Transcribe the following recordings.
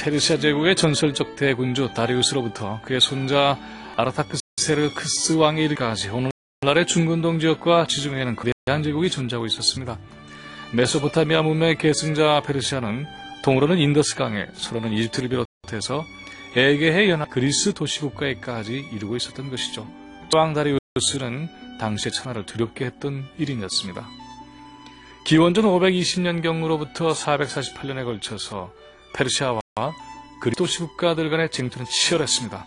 페르시아 제국의 전설적 대군주 다리우스로부터 그의 손자 아르타크세르크스 왕에 이르기까지 오늘날의 중근동 지역과 지중해는 거대한 제국이 존재하고 있었습니다. 메소포타미아 문명의 계승자 페르시아는 동으로는 인더스강에 서로는 이집트를 비롯해서 에게해 연합 그리스 도시국가에까지 이르고 있었던 것이죠. 왕 다리우스는 당시의 천하를 두렵게 했던 일인이었습니다. 기원전 520년경으로부터 448년에 걸쳐서 페르시아와 그리스 도시 국가들 간의 쟁투는 치열했습니다.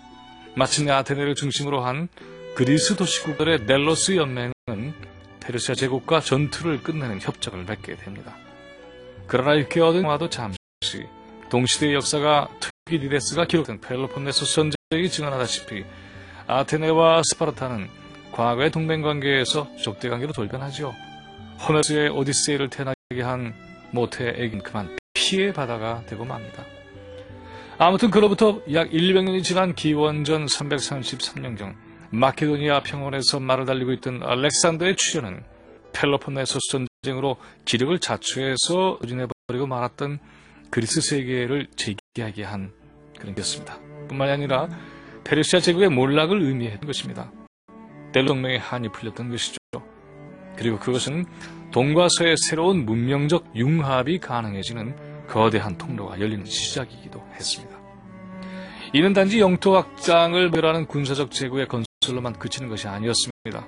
마침내 아테네를 중심으로 한 그리스 도시 국가들의 델로스 연맹은 페르시아 제국과 전투를 끝내는 협정을 맺게 됩니다. 그러나 이렇게 얻은 평화도 잠시 동시대의 역사가 투키디데스가 기록한 펠로폰네소스 전쟁이 증언하다시피 아테네와 스파르타는 과거의 동맹관계에서 적대관계로 돌변하죠. 호메스의 오디세이를 태어나게 한 애긴 그만 피해 바다가 되고 맙니다. 아무튼 그로부터 약 100년이 지난 기원전 333년경 마케도니아 평원에서 말을 달리고 있던 알렉산더의 출현은 펠로폰네소스 전쟁으로 기력을 자초해서 의인해버리고 말았던 그리스 세계를 재기하게 한 그런 것입니다. 뿐만이 아니라 페르시아 제국의 몰락을 의미했던 것입니다. 델로 동맹의 한이 풀렸던 것이죠. 그리고 그것은 동과 서의 새로운 문명적 융합이 가능해지는 거대한 통로가 열리는 시작이기도 했습니다. 이는 단지 영토 확장을 멸하는 군사적 제국의 건설로만 그치는 것이 아니었습니다.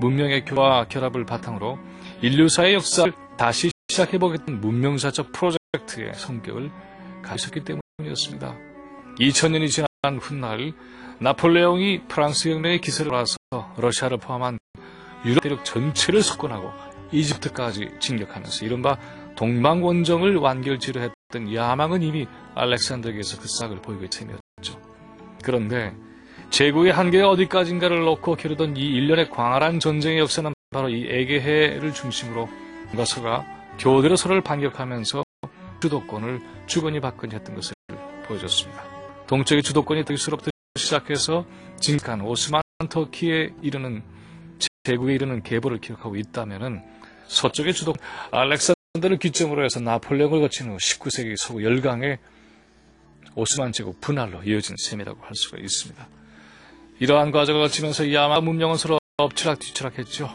문명의 교화 결합을 바탕으로 인류사의 역사를 다시 시작해보겠다는 문명사적 프로젝트의 성격을 가졌기 때문이었습니다. 2000년이 지난 훗날 나폴레옹이 프랑스 혁명의 기세를 알아서 러시아를 포함한 유럽 대륙 전체를 석권하고 이집트까지 진격하면서 이른바 동방원정을 완결지로 했던 야망은 이미 알렉산더에게서 그 싹을 보이고 있 셈이었죠. 그런데 제국의 한계가 어디까지인가를 놓고 겨루던 이 일련의 광활한 전쟁의 역사는 바로 이 에게해를 중심으로 가서가 교대로 서로를 반격하면서 주도권을 주거니 받거니 했던 것을 보여줬습니다. 동쪽의 주도권이 들수록부터 시작해서 진간 오스만 터키에 이르는 제국에 이르는 계보를 기록하고 있다면 서쪽의 주도 알렉산 더를 기점으로 해서 나폴레옹을 거친 후 19세기 서구 열강의 오스만 제국 분할로 이어진 셈이라고 할 수가 있습니다. 이러한 과정을 거치면서 야마 문명은 서로 엎치락뒤치락했죠.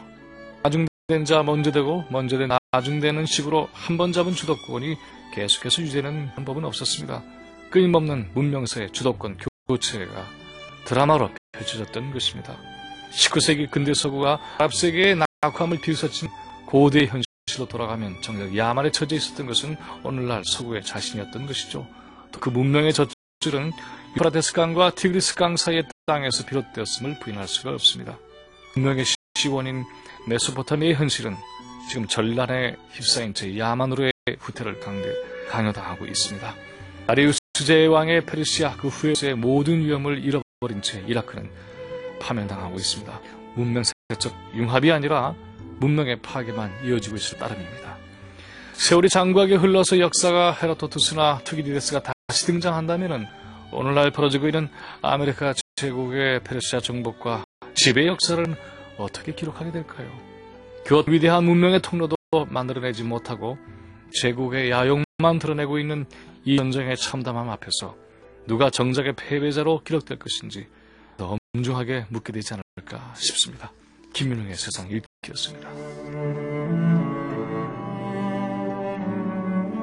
나중된 자 먼저 되고 먼저 된 나중되는 식으로 한 번 잡은 주도권이 계속해서 유지되는 방법은 없었습니다. 끊임없는 문명사의 주도권 교체가 드라마로 펼쳐졌던 것입니다. 19세기 근대 서구가 아랍 세계의 낙후함을 비웃어친 고대 현실 로 돌아가면 정작 야만에 처져 있었던 것은 오늘날 서구의 자신이었던 것이죠. 그 문명의 젖줄은 유프라데스강과 티그리스강 사이의 땅에서 비롯되었음을 부인할 수가 없습니다. 문명의 시원인 메소포타미아의 현실은 지금 전란에 휩싸인 채 야만으로의 후퇴를 강대, 강요당하고 있습니다. 아리우스 제왕의 페르시아 그 후에의 모든 위험을 잃어버린 채 이라크는 파면당하고 있습니다. 문명사회적 융합이 아니라 문명의 파괴만 이어지고 있을 따름입니다. 세월이 장구하게 흘러서 역사가 헤라토투스나 투기디데스가 다시 등장한다면 오늘날 벌어지고 있는 아메리카 제국의 페르시아 정복과 지배 역사를 어떻게 기록하게 될까요? 그 위대한 문명의 통로도 만들어내지 못하고 제국의 야욕만 드러내고 있는 이 전쟁의 참담함 앞에서 누가 정작의 패배자로 기록될 것인지 엄중하게 묻게 되지 않을까 싶습니다. 김민웅의 세상 읽기 였습니다.